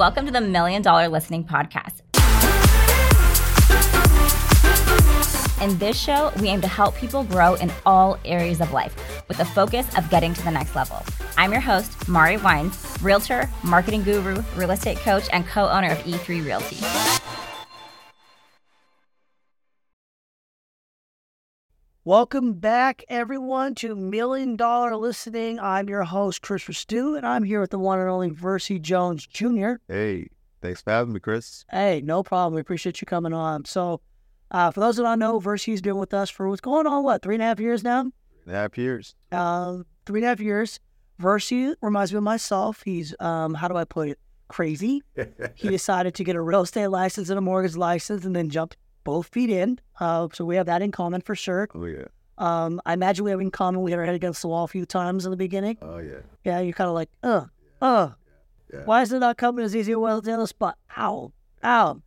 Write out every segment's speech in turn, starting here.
Welcome to the Million Dollar Listening Podcast. In this show, we aim to help people grow in all areas of life with the focus of getting to the next level. I'm your host, Mari Wines, realtor, marketing guru, real estate coach, and co owner of E3 Realty. Welcome back, everyone, to Million Dollar Listening. I'm your host, Christopher Ristau, and I'm here with the one and only Vercy Jones Jr. Hey, thanks for having me, Chris. Hey, no problem. We appreciate you coming on. So, uh, for those that don't know, Vercy's been with us for what's going on, what, three and a half years now? Three and a half years. Um, three and a half years. Vercy reminds me of myself. He's, um, how do I put it, crazy. he decided to get a real estate license and a mortgage license and then jumped both feet in. Uh, so we have that in common for sure. Oh yeah. Um, I imagine we have in common. We had our head against the wall a few times in the beginning. Oh yeah. Yeah, you're kind of like, uh, uh, Yeah. why is it not coming as easy as the other spot? Ow, ow.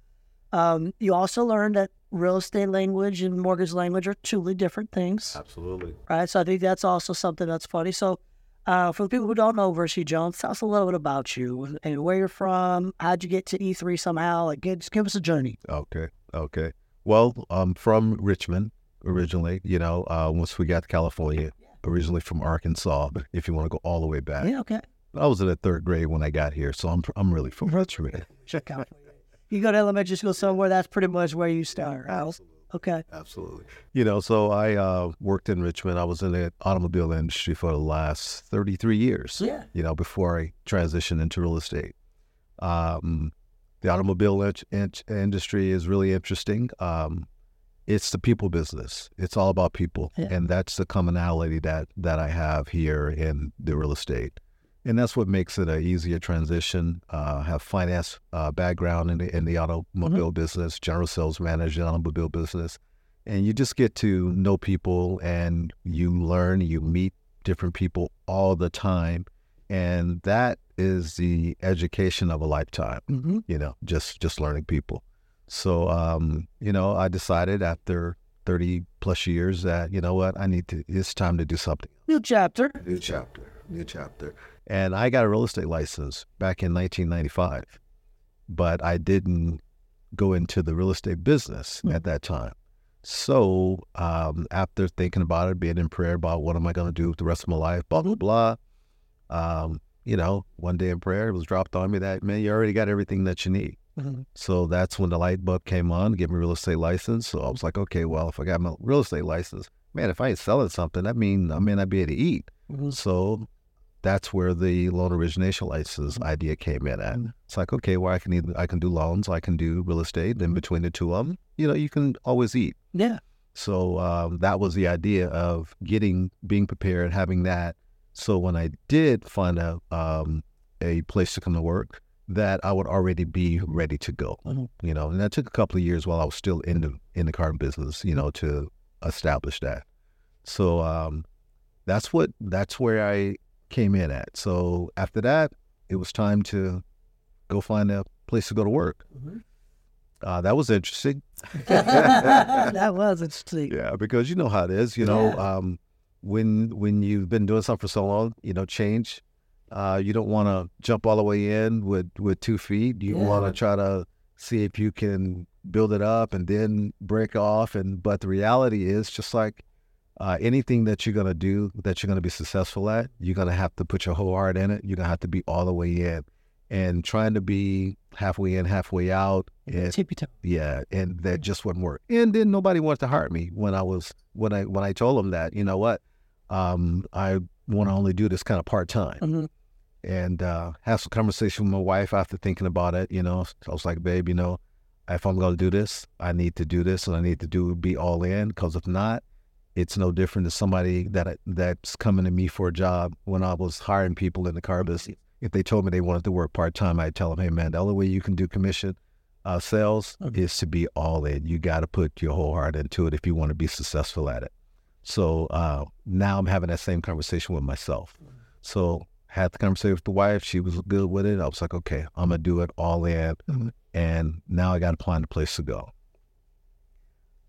Um, you also learned that real estate language and mortgage language are truly different things, Absolutely. right? So I think that's also something that's funny. So, uh, for the people who don't know Vercy Jones, tell us a little bit about you and where you're from. How'd you get to E3 somehow? Like, give, just give us a journey. Okay. Okay. Well, I'm from Richmond originally. You know, uh, once we got to California, originally from Arkansas. If you want to go all the way back, Yeah, okay. I was in the third grade when I got here, so I'm I'm really from Richmond. Check out. You go to elementary school somewhere, that's pretty much where you start. right? Okay. Absolutely. You know, so I uh, worked in Richmond. I was in the automobile industry for the last 33 years. Yeah. You know, before I transitioned into real estate. Um, the automobile in- in- industry is really interesting. Um, it's the people business. It's all about people, Yeah. and that's the commonality that that I have here in the real estate, and that's what makes it an easier transition. Uh, have finance uh, background in the in the automobile business, general sales manager in the automobile business, and you just get to know people, and you learn, you meet different people all the time, and that is the education of a lifetime Mm-hmm. you know, just just learning people. So, um, you know, I decided after 30 plus years that, you know what, I need to, it's time to do something. New chapter. New chapter, new chapter. And I got a real estate license back in 1995, but I didn't go into the real estate business Hmm. at that time. So, um, after thinking about it, being in prayer about what am I going to do with the rest of my life, blah, blah, blah. Um, you know, one day in prayer, it was dropped on me that, man, you already got everything that you need. Mhm. So that's when the light bulb came on, give me a real estate license. So I was like, okay, well, if I got my real estate license, man, if I ain't selling something, that mean I may not be able to eat. Mhm. So that's where the loan origination license idea came in at. It's like, okay, well, I can either I can do loans, I can do real estate. Then between the two of them, you know, you can always eat. Yeah. So um, that was the idea of getting, being prepared, having that. So when I did find a um, a place to come to work, that I would already be ready to go. Mhm. You know, and that took a couple of years while I was still in the in the car business. You know, to establish that. So um, that's what that's where I came in at. So after that, it was time to go find a place to go to work. Mhm. Uh, that was interesting. that was interesting. Yeah, because you know how it is. You know, Yeah. um, when when you've been doing something for so long, you know, change. Uh, you don't want to jump all the way in with with two feet. You Yeah. want to try to see if you can build it up and then break off. And but the reality is, just like uh, anything that you're gonna do that you're gonna be successful at, you're gonna have to put your whole heart in it. You're gonna have to be all the way in. And trying to be halfway in, halfway out, toe. yeah, and that just wouldn't work. And then nobody wanted to hire me when I was when I when I told them that you know what, um, I want to only do this kind of part time. Mhm. And uh, have some conversation with my wife after thinking about it. You know, I was like, babe, you know, if I'm going to do this, I need to do this, and I need to do be all in. Because if not, it's no different than somebody that that's coming to me for a job. When I was hiring people in the car business, if they told me they wanted to work part time, I'd tell them, hey man, the only way you can do commission uh, sales Okay. is to be all in. You got to put your whole heart into it if you want to be successful at it. So uh, now I'm having that same conversation with myself. So had the conversation with the wife. She was good with it. I was like, okay, I'm gonna do it all in, Mhm. and now I got to find a place to go.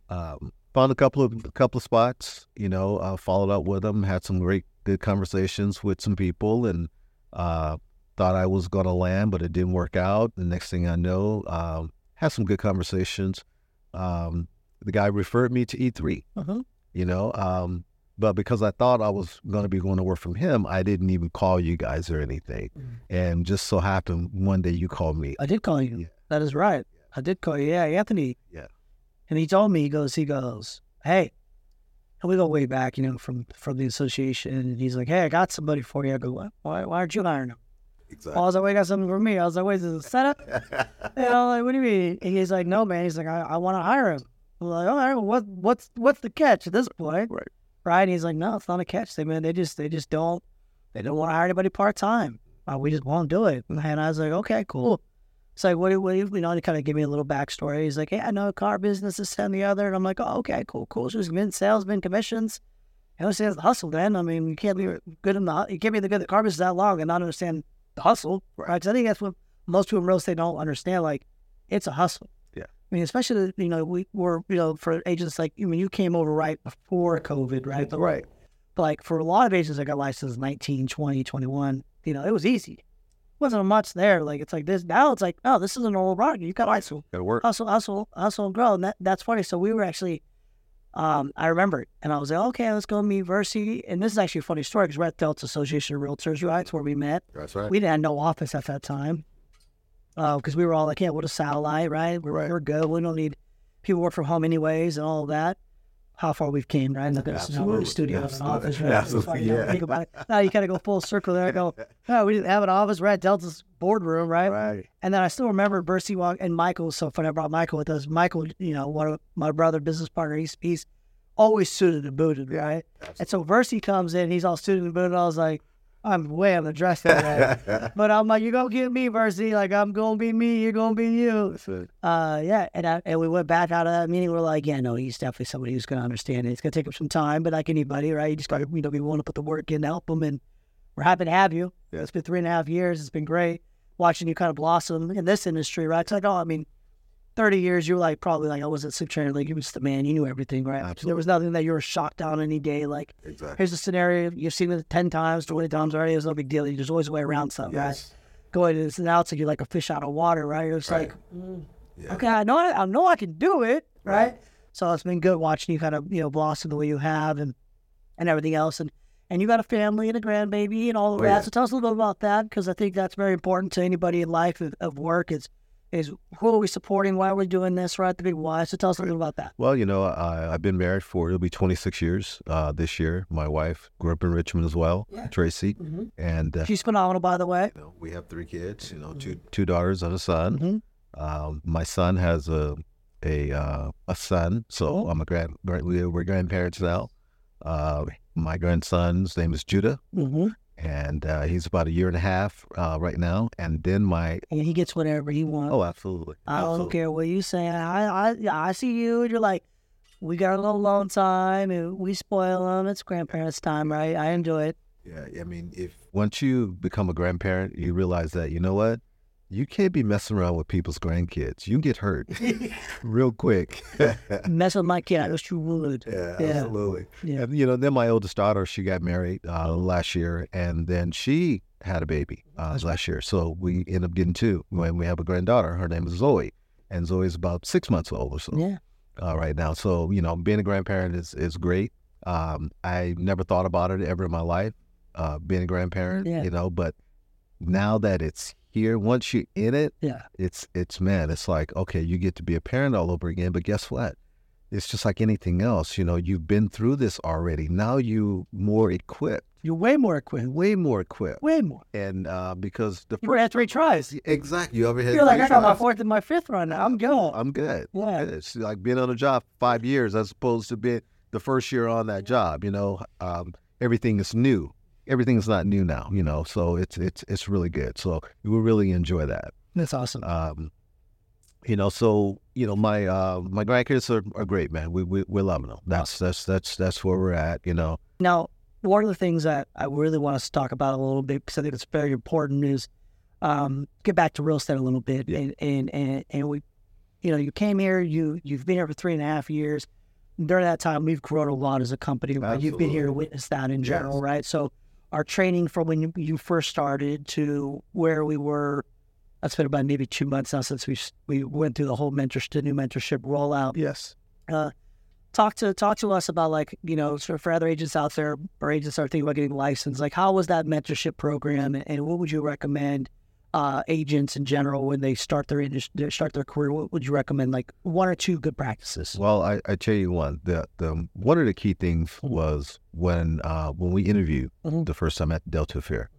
Um, found a couple of a couple of spots. You know, uh, followed up with them. Had some great good conversations with some people, and uh, thought I was going to land, but it didn't work out. The next thing I know, um, had some good conversations. Um, the guy referred me to E3, Uh-huh. You know, um, but because I thought I was going to be going to work from him, I didn't even call you guys or anything. And just so happened one day you called me. I did call you. Yeah. That is right. I did call you. Yeah, Anthony. Yeah. And he told me, he goes, he goes, hey, and we go way back, you know, from from the association. And he's like, hey, I got somebody for you. I go, what? Why, why aren't you hiring him? Exactly. I was like, wait, got something for me. I was like, wait, is this a setup? you know, like, what do you mean? And he's like, no, man. He's like, I, I want to hire him. I'm like, all right, well, what, what's, what's the catch at this point? Right. Right. And he's like, no, it's not a catch. They, man, they just, they just don't, they don't want to hire anybody part time. Uh, we just won't do it. And I was like, okay, cool. It's like, what do, what do you, you know, he kind of give me a little backstory. He's like, hey, I know car business, this and the other. And I'm like, oh, okay, cool, cool. So it's been sales, been commissions. I understand the hustle, then. I mean, you can't be good in the, you can't be the good at car business that long and not understand the hustle, right? 'Cause I think that's what most people in real estate don't understand. Like, it's a hustle. I mean, especially, you know, we were, you know, for agents like, I mean, you came over right before COVID, right? But Right. but like for a lot of agents that got licensed 19, 20, 21, you know, it was easy. Wasn't much there. Like it's like this now. It's like oh, this is a normal product. You got hustle, Gotta work. hustle, hustle, hustle, and grow. And that, that's funny. So we were actually, um, I remember it, and I was like, okay, let's go meet Vercy. And this is actually a funny story because we're at Delta Association of Realtors, right? It's where we met. That's right. We didn't have no office at that time Uh, because we were all like, yeah, what a satellite, right? We're, Right. we're good. We don't need people work from home anyways and all that. How far we've came, right? Look at us now. We're in a Absolutely. studio and Absolutely. office, right? Absolutely, yeah. Think about it. Now you kind of go full circle there. I go, no, oh, we didn't have an office. We're at Delta's boardroom, right? Right. And then I still remember Vercy walk and Michael so funny. I brought Michael with us. Michael, you know, one of my brother, business partner, he's he's always suited and booted, right? And so Vercy comes in, he's all suited and booted. I was like, I'm way underdressed today. but I'm like, you're gonna get me, Vercy. Like I'm gonna be me, you're gonna be you. Uh yeah. And I, and we went back out of that meeting, we're like, yeah, no, he's definitely somebody who's gonna understand it. It's gonna take him some time, but like anybody, right? You just gotta you know be willing to put the work in to help him and we're happy to have you. Yeah. It's been three and a half years. It's been great watching you kind of blossom in this industry, right? It's like, oh, I mean, 30 years, you were like, probably like, I wasn't six trainer, like, you was the man, you knew everything, right? Absolutely. There was nothing that you were shocked on any day. Like, Exactly. here's a scenario, you've seen it 10 times, 20 times already, it's no big deal. There's always a way around something, right? Yes. Going to now, it's like you're like a fish out of water, right? It's Right. like, mm, Yeah. okay, I know, I, I know I can do it, right? Right. So it's been good watching you kind of, you know, blossom the way you have and, and everything else. And, and you got a family and a grandbaby and all of Oh, that. yeah. So tell us a little bit about that because I think that's very important to anybody in life of, of work is, is who are we supporting? Why are we doing this? Right? The big why. So tell us a little about that. Well, you know, I, I've been married for it'll be 26 years uh, this year. My wife grew up in Richmond as well, Yeah. Tracy, Mhm. and uh, She's phenomenal, by the way. you know, we have three kids. You know, two two daughters and a son. Mhm. Um, my son has a a uh, a son, so Cool. I'm a grand, grand we- we're grandparents now. Uh, my grandson's name is Judah, Mm-hmm. And uh, he's about a year and a half uh, right now. And then my And he gets whatever he wants. oh, absolutely, I don't care what you say. I, I, I see you, and you're like, we got a little alone time, and we spoil them. It's grandparents' time, right? I enjoy it. Yeah, I mean, if once you become a grandparent, you realize that you know what, you can't be messing around with people's grandkids. You get hurt real quick. Mess with my kid, I wish you would. Yeah, Yeah. absolutely. Yeah. And you know, then my oldest daughter, she got married uh, last year, and then she had a baby uh, last year. So we end up getting two. When we have a granddaughter, her name is Zoe, and Zoe is about six months old or so Yeah. uh, right now. So you know, being a grandparent is is great. Um, I never thought about it ever in my life, uh, being a grandparent. Yeah. You know, but now that it's here, once you're in it, Yeah. it's it's man, it's like okay, you get to be a parent all over again. But guess what? It's just like anything else. You know, you've been through this already. Now you more equipped, You're way more equipped. way more equipped, Way more. and uh, because the You already had three tries. exactly you ever had You're like, I got my fourth and my fifth run now. I'm going. I'm good. Yeah. It's like being on a job five years as opposed to being the first year on that job. You know, um, everything is new. Everything's not new now. You know, so it's it's it's really good. So we really enjoy that. That's awesome. Um, you know, so you know, my uh, my grandkids are, are great, man. We we we're loving them. That's that's that's that's where we're at. You know. Now, one of the things that I really want us to talk about a little bit because I think it's very important is um, get back to real estate a little bit, and, and and and we, you know, you came here, you you've been here for three and a half years. During that time, we've grown a lot as a company. Right? You've been here to witness that in general, Yes. right? So, our training from when you, you first started to where we were. That's been about maybe two months now since we we went through the whole mentorship, new mentorship rollout. Yes. Uh, talk to talk to us about like you know sort of for other agents out there or agents are thinking about getting licensed. Like how was that mentorship program, and what would you recommend? Uh, agents in general when they start their industry, start their career, what would you recommend? Like one or two good practices. Well, I, I tell you one. The the one of the key things Mm-hmm. was when uh, when we interviewed Mhm. the first time at Delta Fair.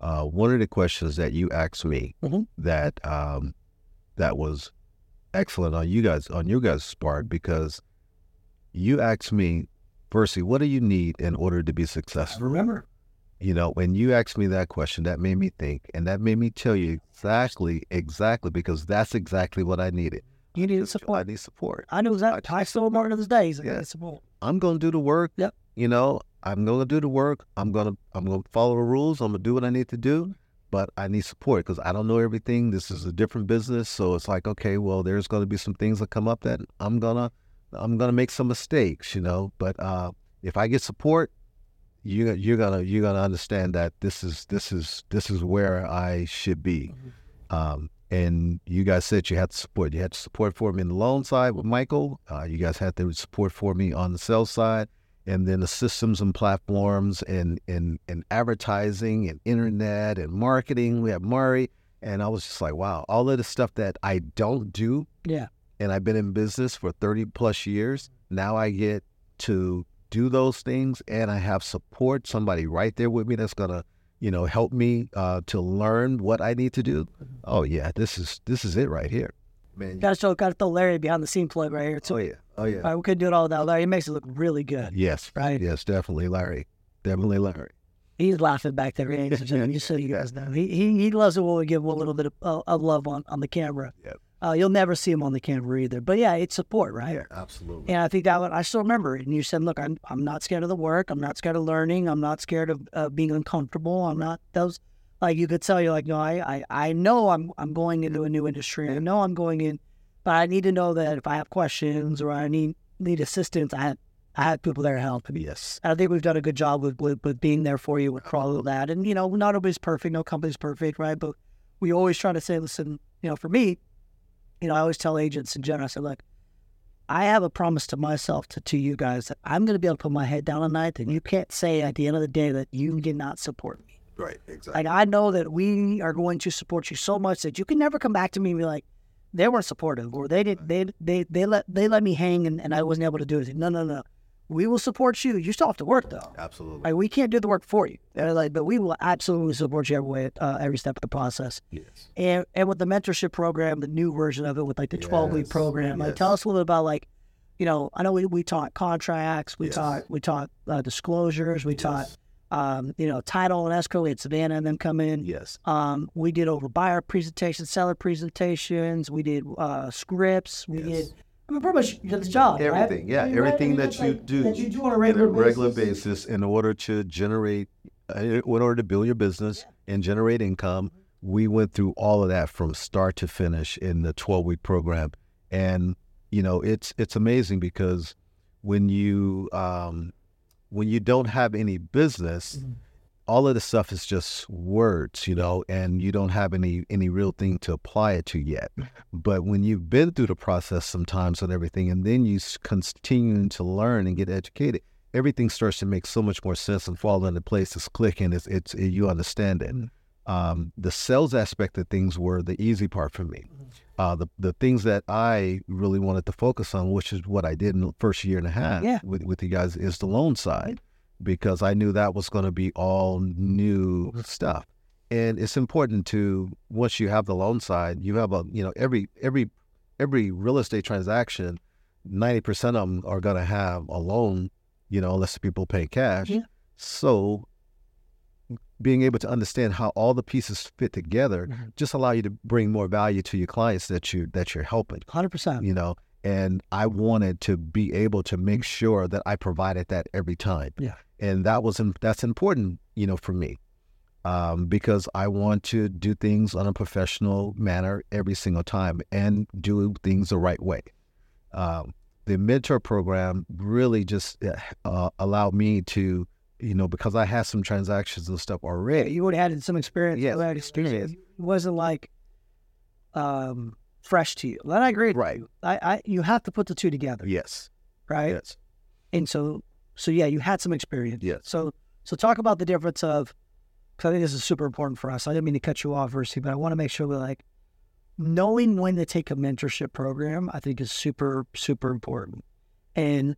Uh, one of the questions that you asked me Mhm. that um, that was excellent on you guys on you guys' part because you asked me, Vercy, what do you need in order to be successful? remember. You know, when you asked me that question, that made me think, and that made me tell you exactly, exactly, because that's exactly what I needed. You need support. I need support. I knew exactly. I still Martin to this day. He's Yeah. I need support. I'm gonna do the work. Yep. You know, I'm gonna do the work. I'm gonna I'm gonna follow the rules. I'm gonna do what I need to do. But I need support because I don't know everything. This is a different business, so it's like, okay, well, there's gonna be some things that come up that I'm gonna I'm gonna make some mistakes, you know. But uh, if I get support, you you're gonna you're gonna understand that this is this is this is where I should be. Um, and you guys said you had to support. You had to support for me in the loan side with Michael. Uh, you guys had to support for me on the sales side, and then the systems and platforms and and and advertising and internet and marketing. We have Murray, and I was just like, wow, all of the stuff that I don't do, Yeah. and I've been in business for thirty plus years. Now I get to do those things, and I have support. Somebody right there with me that's gonna you know, help me uh, to learn what I need to do. Oh yeah, this is this is it right here, man. Got to show, got to throw Larry behind the scene plug right here too. Oh yeah, oh yeah. All right, we couldn't do it all without Larry. He makes it look really good. Yes, Right. Yes, definitely, Larry. Definitely, Larry. He's laughing back there. ladies and gentlemen. Just so you guys know, he he, he loves it when we give him a little bit of, uh, of love on, on the camera. Yep. Uh, you'll never see him on the camera either. But yeah, it's support, right? Absolutely. And I think that one, I still remember it. And you said, look, I'm, I'm not scared of the work. I'm not scared of learning. I'm not scared of uh, being uncomfortable. I'm not those, like you could tell you're like, no, I, I, I know I'm, I'm going into a new industry. I know I'm going in, but I need to know that if I have questions or I need, need assistance, I have, I have people there to help me. Yes. And I think we've done a good job with, with, with being there for you with all of that. And, you know, not everybody's perfect. No company's perfect, right? But we always try to say, listen, you know, for me, you know, I always tell agents in general, I say, look, I have a promise to myself, to, to you guys, that I'm going to be able to put my head down at night and you can't say at the end of the day that you did not support me. Right. Exactly. Like, I know that we are going to support you so much that you can never come back to me and be like, they weren't supportive or they did they they they let they let me hang and, and I wasn't able to do it. No, no, no. We will support you. You still have to work though. Absolutely. Like we can't do the work for you. Like, but we will absolutely support you every way, uh, every step of the process. yes. And and with the mentorship program, the new version of it with like the twelve week Yes, program, like tell us a little bit about like, you know, I know we, we taught contracts, we Yes. taught we taught uh, disclosures, we taught um, you know, title and escrow. We had Savannah and them come in. Yes. Um, we did over buyer presentations, seller presentations. We did uh, scripts. We Yes. did. I mean, pretty much the job. right? Everything. Yeah. I mean, Everything right? I mean, that you like- do. that you do on a on regular, a regular basis. basis in order to generate, uh, in order to build your business and generate income. We went through all of that from start to finish in the 12 week program. And, you know, it's, it's amazing because when you, um, when you don't have any business, all of this stuff is just words, you know, and you don't have any any real thing to apply it to yet. But when you've been through the process sometimes and everything, and then you continue to learn and get educated, everything starts to make so much more sense and fall into place. It's clicking. It's it's you understand it. Um, the sales aspect of things were the easy part for me. Uh, the the things that I really wanted to focus on, which is what I did in the first year and a half Yeah. with with you guys, is the loan side because I knew that was going to be all new stuff. And it's important to once you have the loan side, you have a you know every every every real estate transaction, ninety percent of them are going to have a loan, you know, unless people pay cash. Yeah. So being able to understand how all the pieces fit together Mhm. just allow you to bring more value to your clients that you that you're helping Hundred percent. you know and i wanted to be able to make sure that i provided that every time Yeah. And that was that's important you know for me um, because i want to do things on a professional manner every single time and do things the right way um, the mentor program really just uh, allowed me to you know, because I had some transactions and stuff already. You would have had some experience. Had experience. It wasn't like um, fresh to you. And I agree. Right. you. I, I, you have to put the two together, Yes. right? Yes. And so, so yeah, you had some experience. Yeah. So, so talk about the difference of, because I think this is super important for us. I didn't mean to cut you off, Vercy, but I want to make sure we're like, knowing when to take a mentorship program, I think is super, super important. And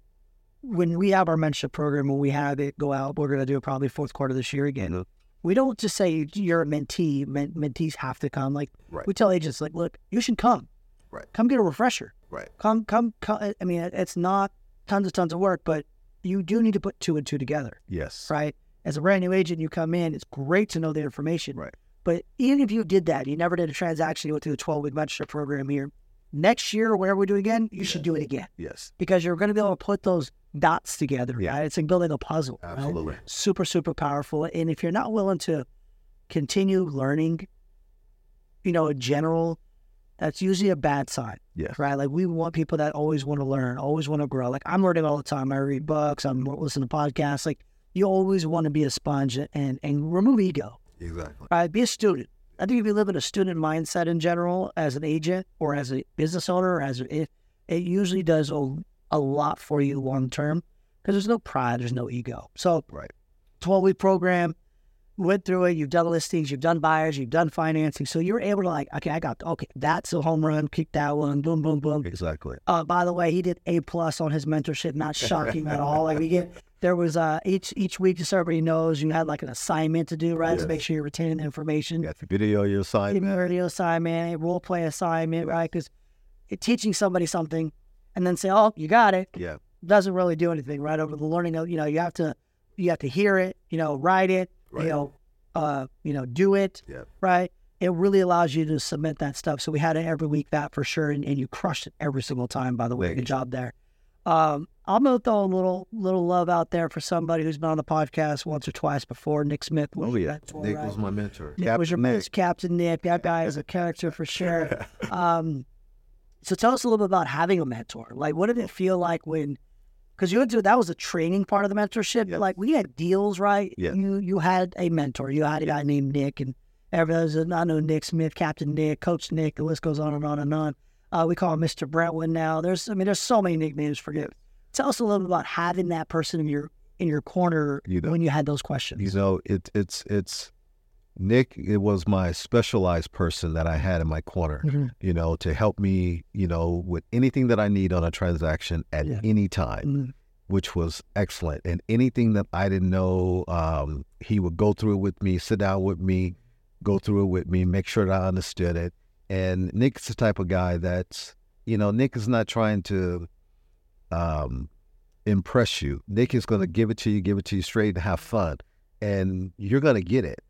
when we have our mentorship program, when we have it go out, we're going to do it probably fourth quarter this year again. Mhm. We don't just say you're a mentee, men- mentees have to come. Like Right. we tell agents, like, look, you should come. Right. Come get a refresher. Right. Come, come, come. I mean, it's not tons and tons of work, but you do need to put two and two together, Yes. right? As a brand new agent, you come in, it's great to know the information. Right. But even if you did that, you never did a transaction, you went through the 12 week mentorship program here. Next year, or whenever we do it again, you should do it again Yes. because you're going to be able to put those dots together. Yeah. Right? It's like building a puzzle. right? Absolutely. Super, super powerful. And if you're not willing to continue learning, you know, in general, that's usually a bad sign, Yes. right? Like we want people that always want to learn, always want to grow. Like I'm learning all the time. I read books, I'm listening to podcasts. Like you always want to be a sponge and and remove ego, Exactly. right? Be a student. I think if you live in a student mindset in general, as an agent or as a business owner, or as a, it, it usually does a, a lot for you long term because there's no pride, there's no ego. So, Right. 12 week program, went through it. You've done listings, you've done buyers, you've done financing. So you're able to like, okay, I got okay, that's a home run, kick that one, boom, boom, boom. Exactly. Uh, by the way, he did a plus on his mentorship. Not shocking at all. Like we get there was uh each each week, just so everybody knows, you had like an assignment to do, right? To make sure you're retaining the information. You got the video your assignment. me a assignment, a role play assignment, right? Because teaching somebody something and then say, "Oh, you got it," Yeah. doesn't really do anything, right? Over the learning, you know, you have to you have to hear it, you know, write it, Right. you know, uh, you know, do it, Yeah. right? It really allows you to submit that stuff. So we had it every week that for sure, and, and you crushed it every single time. By the way, good job there. Um, I'm gonna throw a little little love out there for somebody who's been on the podcast once or twice before. Nick Smith. Was Oh yeah. mentor, Nick right? was my mentor. Nick was your Captain first Captain Nick. That guy is a character for sure. Um, so tell us a little bit about having a mentor. Like, what did it feel like when? Because you went through that was a training part of the mentorship. Like we had deals, right? Yes. You you had a mentor. You had a guy named Nick, and everyone I know Nick Smith, Captain Nick, Coach Nick. The list goes on and on and on. Uh, we call him Mr. Brentwood now. There's I mean, there's so many nicknames for you. Tell us a little bit about having that person in your in your corner You know- when you had those questions. You know, it, it's it's Nick. It was my specialized person that I had in my corner. Mhm. You know, to help me. You know, with anything that I need on a transaction at Yeah. any time. Mhm. which was excellent. And anything that I didn't know, um, he would go through it with me, sit down with me, go through it with me, make sure that I understood it. And Nick's the type of guy that's, you know, Nick is not trying to um, impress you. Nick is going to give it to you, give it to you straight and have fun. And you're going to get it.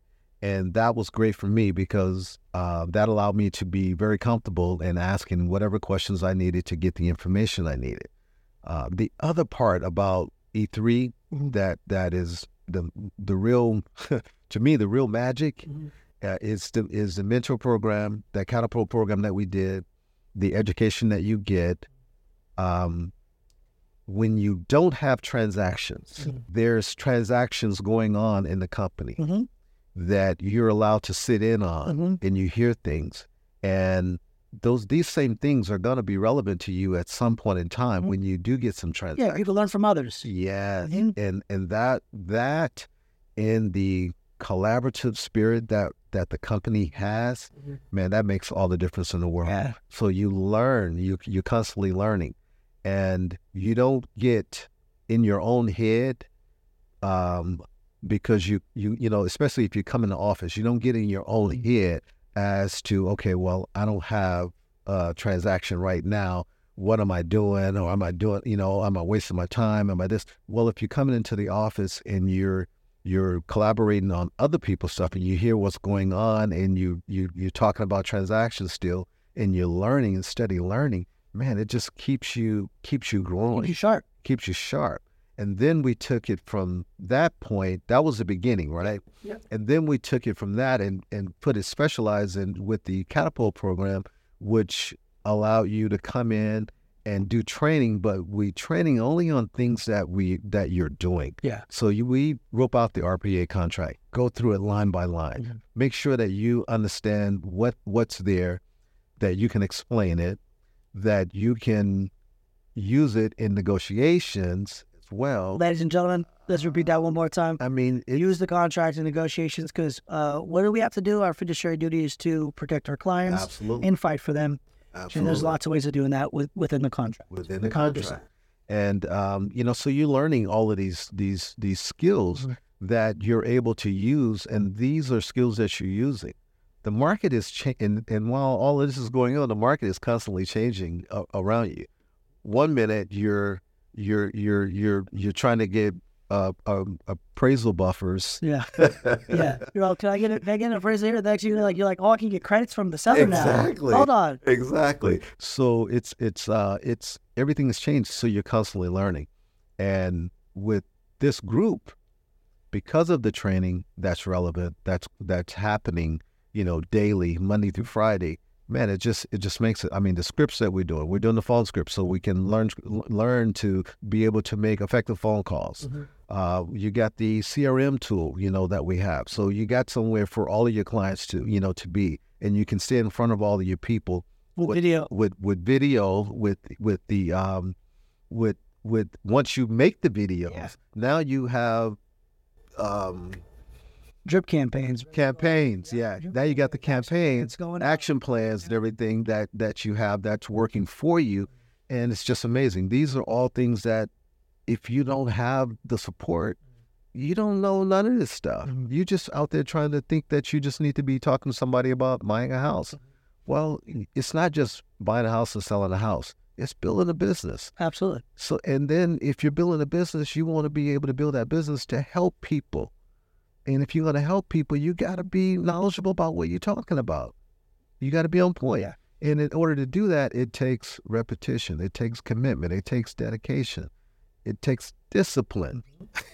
And that was great for me because uh, that allowed me to be very comfortable in asking whatever questions I needed to get the information I needed. Uh, the other part about E3 Mhm. that that is the the real to me the real magic Mhm. uh, is the is the mentor program, that catapult program that we did, the education that you get. Um, when you don't have transactions, Mhm. there's transactions going on in the company Mhm. That you're allowed to sit in on Mhm. and you hear things and those these same things are going to be relevant to you at some point in time Mhm. when you do get some Yeah, transactions. people learn from others. Yes, Mhm. and and that that in the collaborative spirit that that the company has, Mhm. man, that makes all the difference in the world. Yeah. So you learn, you you're constantly learning, and you don't get in your own head, um, because you you you know, especially if you come in the office, you don't get in your own mm-hmm. head as to okay, well, I don't have a transaction right now. What am I doing? Or am I doing? You know, am I wasting my time? Am I this? Well, if you're coming into the office and you're you're collaborating on other people's stuff and you hear what's going on and you you you're talking about transactions still and you're learning and steady learning, man, it just keeps you keeps you growing Keep you sharp. keeps you sharp. And then we took it from that point. That was the beginning, right? Yep. And then we took it from that and and put it specialized in with the catapult program, which allowed you to come in and do training, but we training only on things that we that you're doing. Yeah. So you, we rope out the RPA contract, go through it line by line, Mhm. make sure that you understand what what's there, that you can explain it, that you can use it in negotiations well. Ladies and gentlemen, let's repeat that one more time. I mean, it, Use the contract in negotiations because uh, what do we have to do? Our fiduciary duty is to protect our clients absolutely, and fight for them. absolutely. And there's lots of ways of doing that with, within the contract. within the 100%. contract. And um, you know, so you're learning all of these these these skills Mhm. that you're able to use, and these are skills that you're using. The market is changing, and, and while all of this is going on, the market is constantly changing a- around you. One minute you're you're you're you're you're trying to get uh, um, appraisal buffers. Yeah. Yeah. You're like, can I get it? Can I get an appraisal here? Next, you're like, you're like, oh, I can get credits from the seller now. Exactly. now. Hold on. Exactly. So it's it's uh it's everything has changed. So you're constantly learning, and with this group, because of the training that's relevant, that's that's happening, you know, daily, Monday through Friday. Man, it just it just makes it. I mean, the scripts that we're doing, we're doing the phone scripts, so we can learn learn to be able to make effective phone calls. Mhm. Uh, you got the CRM tool, you know, that we have. So you got somewhere for all of your clients to, you know, to be, and you can stay in front of all of your people With What- video. with with video, with with the um, with with once you make the videos, Yeah. now you have um Drip campaigns. campaigns. Yeah, now you got the campaigns, It's going action plans, and everything that that you have that's working for you, and it's just amazing. These are all things that if you don't have the support. You don't know none of this stuff. Mhm. You just out there trying to think that you just need to be talking to somebody about buying a house. Well, it's not just buying a house and selling a house. It's building a business. Absolutely. So, and then if you're building a business, you want to be able to build that business to help people. And if you're going to help people, you got to be knowledgeable about what you're talking about. You got to be on point. Yeah. And in order to do that, it takes repetition, it takes commitment, it takes dedication, it takes discipline.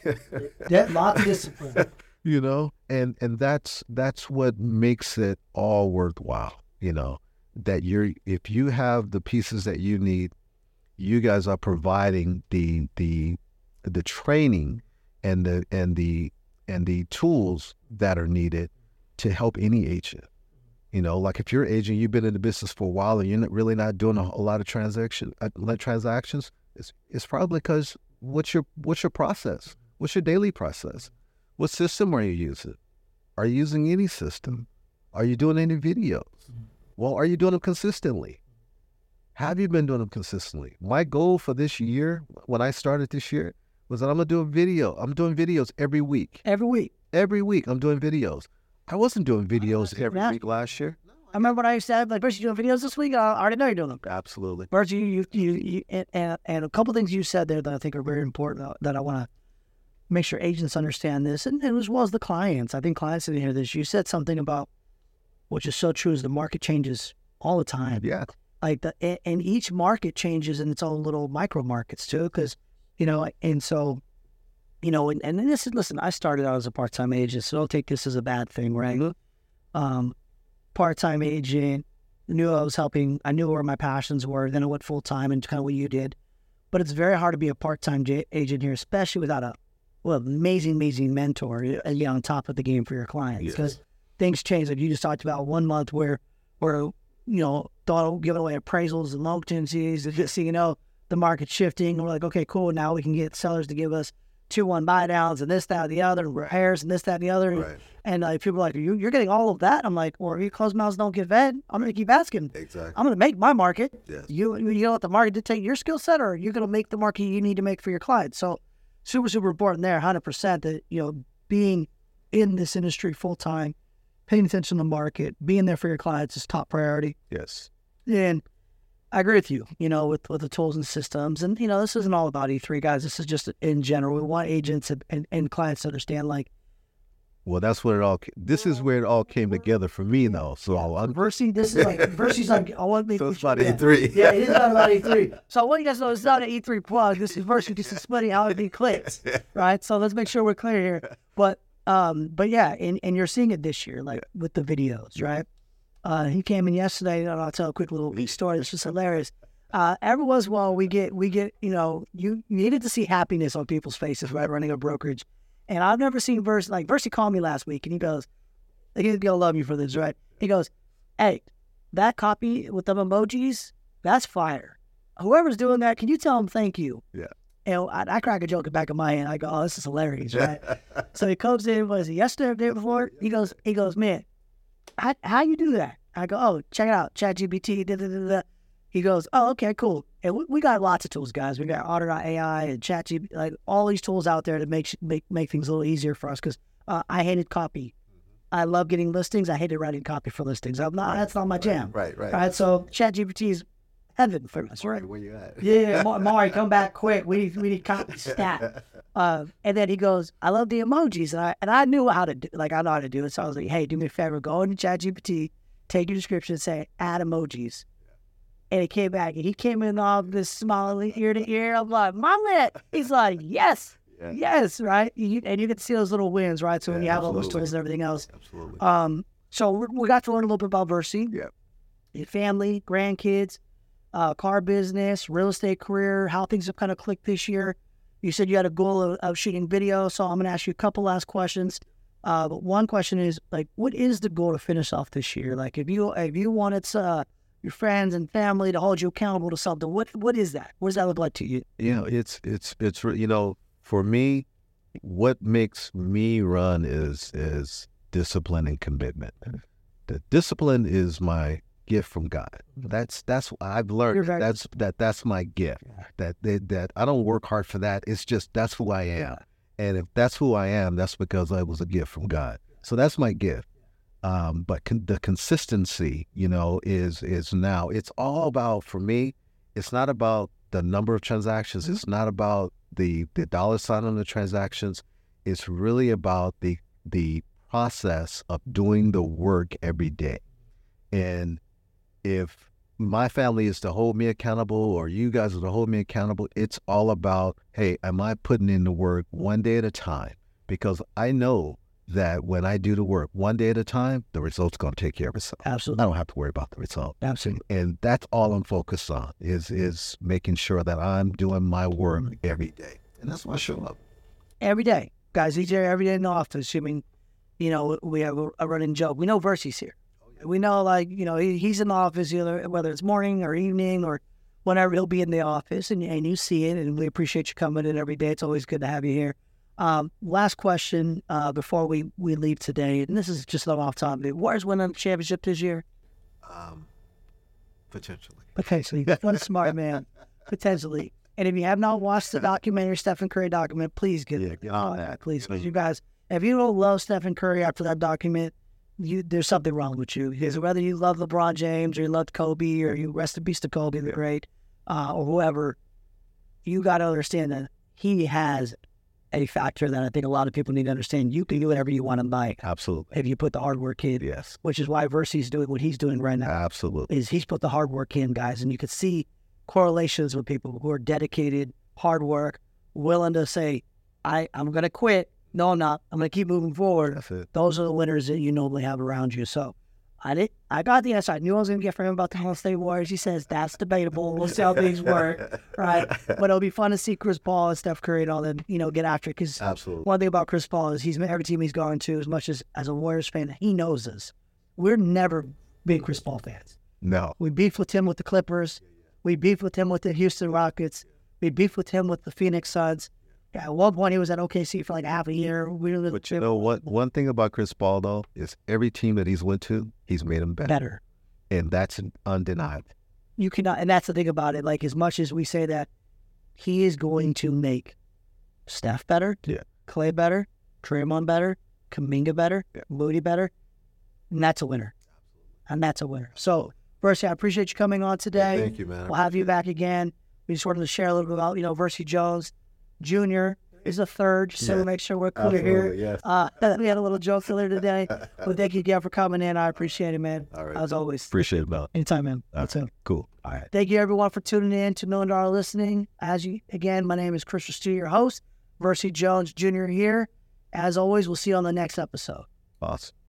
Mm-hmm. Yeah, lots of discipline. you know and and that's that's what makes it all worthwhile you know that you're if you have the pieces that you need you guys are providing the the the training and the and the and the tools that are needed to help any agent you know like if you're an agent you've been in the business for a while and you're not, really not doing a, a lot of transaction uh, transactions it's, it's probably because what's your what's your process what's your daily process what system are you using? Are you using any system? Are you doing any videos? Well, are you doing them consistently? Have you been doing them consistently? My goal for this year, when I started this year, was that I'm gonna do a video. I'm doing videos every week. Every week. Every week, I'm doing videos. I wasn't doing videos every Yeah. week last year. I remember when I said, like, Bruce, you doing videos this week? I already know you're doing them. Absolutely. First, you, you, you, you and, and, and a couple things you said there that I think are very important uh, that I want to make sure agents understand this, and, and as well as the clients. I think clients need to hear this. You said something about, which is so true, is the market changes all the time. Yeah. Like the and each market changes in its own little micro markets too, because you know, and so, you know, and, and this is listen. I started out as a part time agent, so don't take this as a bad thing, right? Um, part time agent, knew I was helping. I knew where my passions were. Then I went full time and kind of what you did. But it's very hard to be a part time j- agent here, especially without a well, amazing, amazing mentor and on top of the game for your clients Yes. because things change. Like you just talked about one month where, where you know, thought giving away appraisals and loan contingencies, and just so you know, the market shifting. We're like, okay, cool. Now we can get sellers to give us two one buy downs and this, that, and the other, and repairs and this, that, and the other. Right. And like people are like, you, you're getting all of that. I'm like, well, if you close mouths don't get fed, I'm gonna keep asking. Exactly. I'm gonna make my market. Yes. You you you let the market dictate your skill set, or you're gonna make the market you need to make for your clients. So super super important there, hundred percent. That you know being in this industry full time, paying attention to the market, being there for your clients is top priority. Yes. And I agree with you. You know, with with the tools and systems, and you know, this isn't all about E3 guys. This is just in general. We want agents and, and, and clients to understand like Well, that's what it all. This is where it all came together for me, though. So I'm. Vercy. This is like Vercy's like I want to make So it's about yeah. E3. Yeah, it is not about E3. So I want you guys to know it's not an E3 plug. This is Vercy. This is splitting how it be clicks, right? So let's make sure we're clear here. But um, but yeah, and, and you're seeing it this year, like with the videos, right? Uh, he came in yesterday, and I'll tell a quick little story. It's just hilarious. Uh, every once in a while, we get we get you know you needed to see happiness on people's faces right running a brokerage, and I've never seen Verse like Vercy called me last week and he goes, he's gonna love you for this, right? He goes, hey, that copy with the emojis, that's fire. Whoever's doing that, can you tell him thank you? Yeah. And I, I crack a joke in the back of my head. I go, oh, this is hilarious, right? so he comes in, was it yesterday or the day before? He goes, he goes, man, how, how you do that? I go, oh, check it out, ChatGPT. Da, da, da, da. He goes, oh, okay, cool. And we, we got lots of tools, guys. We got Otter.ai and ChatGPT, like all these tools out there to make make make things a little easier for us. Because uh, I hated copy. I love getting listings. I hated writing copy for listings. I'm not. That's not my jam. Right, right. All right. So ChatGPT is heaven for us. Right. Where you at? Yeah, Ma- Mari, come back quick. We need we need copy stat. Uh, and then he goes, I love the emojis, and I and I knew how to do like I know how to do it. So I was like, Hey, do me a favor, go into ChatGPT, take your description, say add emojis. And it came back, and he came in all this smiling ear to ear. I'm like, Mom, he's like, yes, Yeah. yes, right. You, and you can see those little wins, right? So when Yeah, you have all those tools and everything else, Absolutely. um, so we, we got to learn a little bit about Vercy. Yeah. Your family, grandkids, uh, car business, real estate career, how things have kind of clicked this year. You said you had a goal of, of shooting video, so I'm going to ask you a couple last questions. Uh, but one question is like, what is the goal to finish off this year? Like, if you if you wanted uh, your friends and family to hold you accountable to something, what what is that? What does that look like to you? know it's it's it's you know for me what makes me run is is discipline and commitment the discipline is my gift from god that's that's i've learned very- that's that that's my gift that, that that i don't work hard for that it's just that's who i am and if that's who i am that's because i was a gift from god so that's my gift um, but con- the consistency you know is is now it's all about for me it's not about the number of transactions. It's not about the the dollar sign on the transactions. It's really about the the process of doing the work every day. And if my family is to hold me accountable or you guys are to hold me accountable, it's all about, hey, am I putting in the work one day at a time? Because I know that when I do the work one day at a time, the result's gonna take care of itself. Absolutely. I don't have to worry about the result absolutely. and that's all I'm focused on is is making sure that I'm doing my work mm-hmm. every day, and that's why I show up. every day, guys. each here every day in the office. I mean, you know, we have a, a running joke. We know Vercy's here. We know, like, you know, he, he's in the office either whether it's morning or evening or whenever he'll be in the office, and, and you see it. And we appreciate you coming in every day. It's always good to have you here. Um, last question uh, before we, we leave today, and this is just not off topic. Where's winning the championship this year? Um, potentially. Potentially. What a smart man. Potentially. And if you have not watched the documentary, Stephen Curry document, please get Yeah, it. Oh, yeah, that. please. 'cause Please. you guys, if you don't love Stephen Curry after that document, you there's something wrong with you. Because whether you love LeBron James or you love Kobe or you rest in peace to Kobe the great, uh, or whoever, you got to understand that he has a factor that I think a lot of people need to understand. You can do whatever you want in life Absolutely. if you put the hard work in, Yes. which is why Vercy's doing what he's doing right now Absolutely. is he's put the hard work in, guys, and you can see correlations with people who are dedicated, hard work, willing to say, "I I'm gonna quit." No, I'm not. I'm gonna keep moving forward. Those are the winners that you normally have around you. So, I did. I got the answer. I knew I was gonna get from him about the Golden State Warriors. He says that's debatable. We'll see how things work, right? But it'll be fun to see Chris Paul and Steph Curry and all them, you know, get after it. Because Absolutely. one thing about Chris Paul is he's every team he's gone to, as much as as a Warriors fan, he knows this. We're never big Chris Paul fans. No. We beefed with him with the Clippers. We beefed with him with the Houston Rockets. We beefed with him with the Phoenix Suns. Yeah, at one point he was at OKC for like half a year. We really But you know what? One thing about Chris Paul though is every team that he's went to, he's made them better, better. and that's undeniable. You cannot, and that's the thing about it. Like as much as we say that, he is going to make Steph better, Yeah. Clay better, Draymond better, Kuminga better, Yeah. Moody better, and that's a winner. And that's a winner. So, Vercy, I appreciate you coming on today. Thank you, man. We'll have you back again. We just wanted to share a little bit about, you know, Vercy Jones Jr. is a third, so Yeah. make sure we're clear here. Yes. Uh, we had a little joke earlier today. But thank you again for coming in. I appreciate it, man. All right. As always. Appreciate it, man. Anytime, man. All That's right. it. Cool. All right. Thank you, everyone, for tuning in to Million Dollar Listening. As you, again, my name is Chris Ristau, your host. Vercy Jones Jr. here. As always, we'll see you on the next episode. Awesome.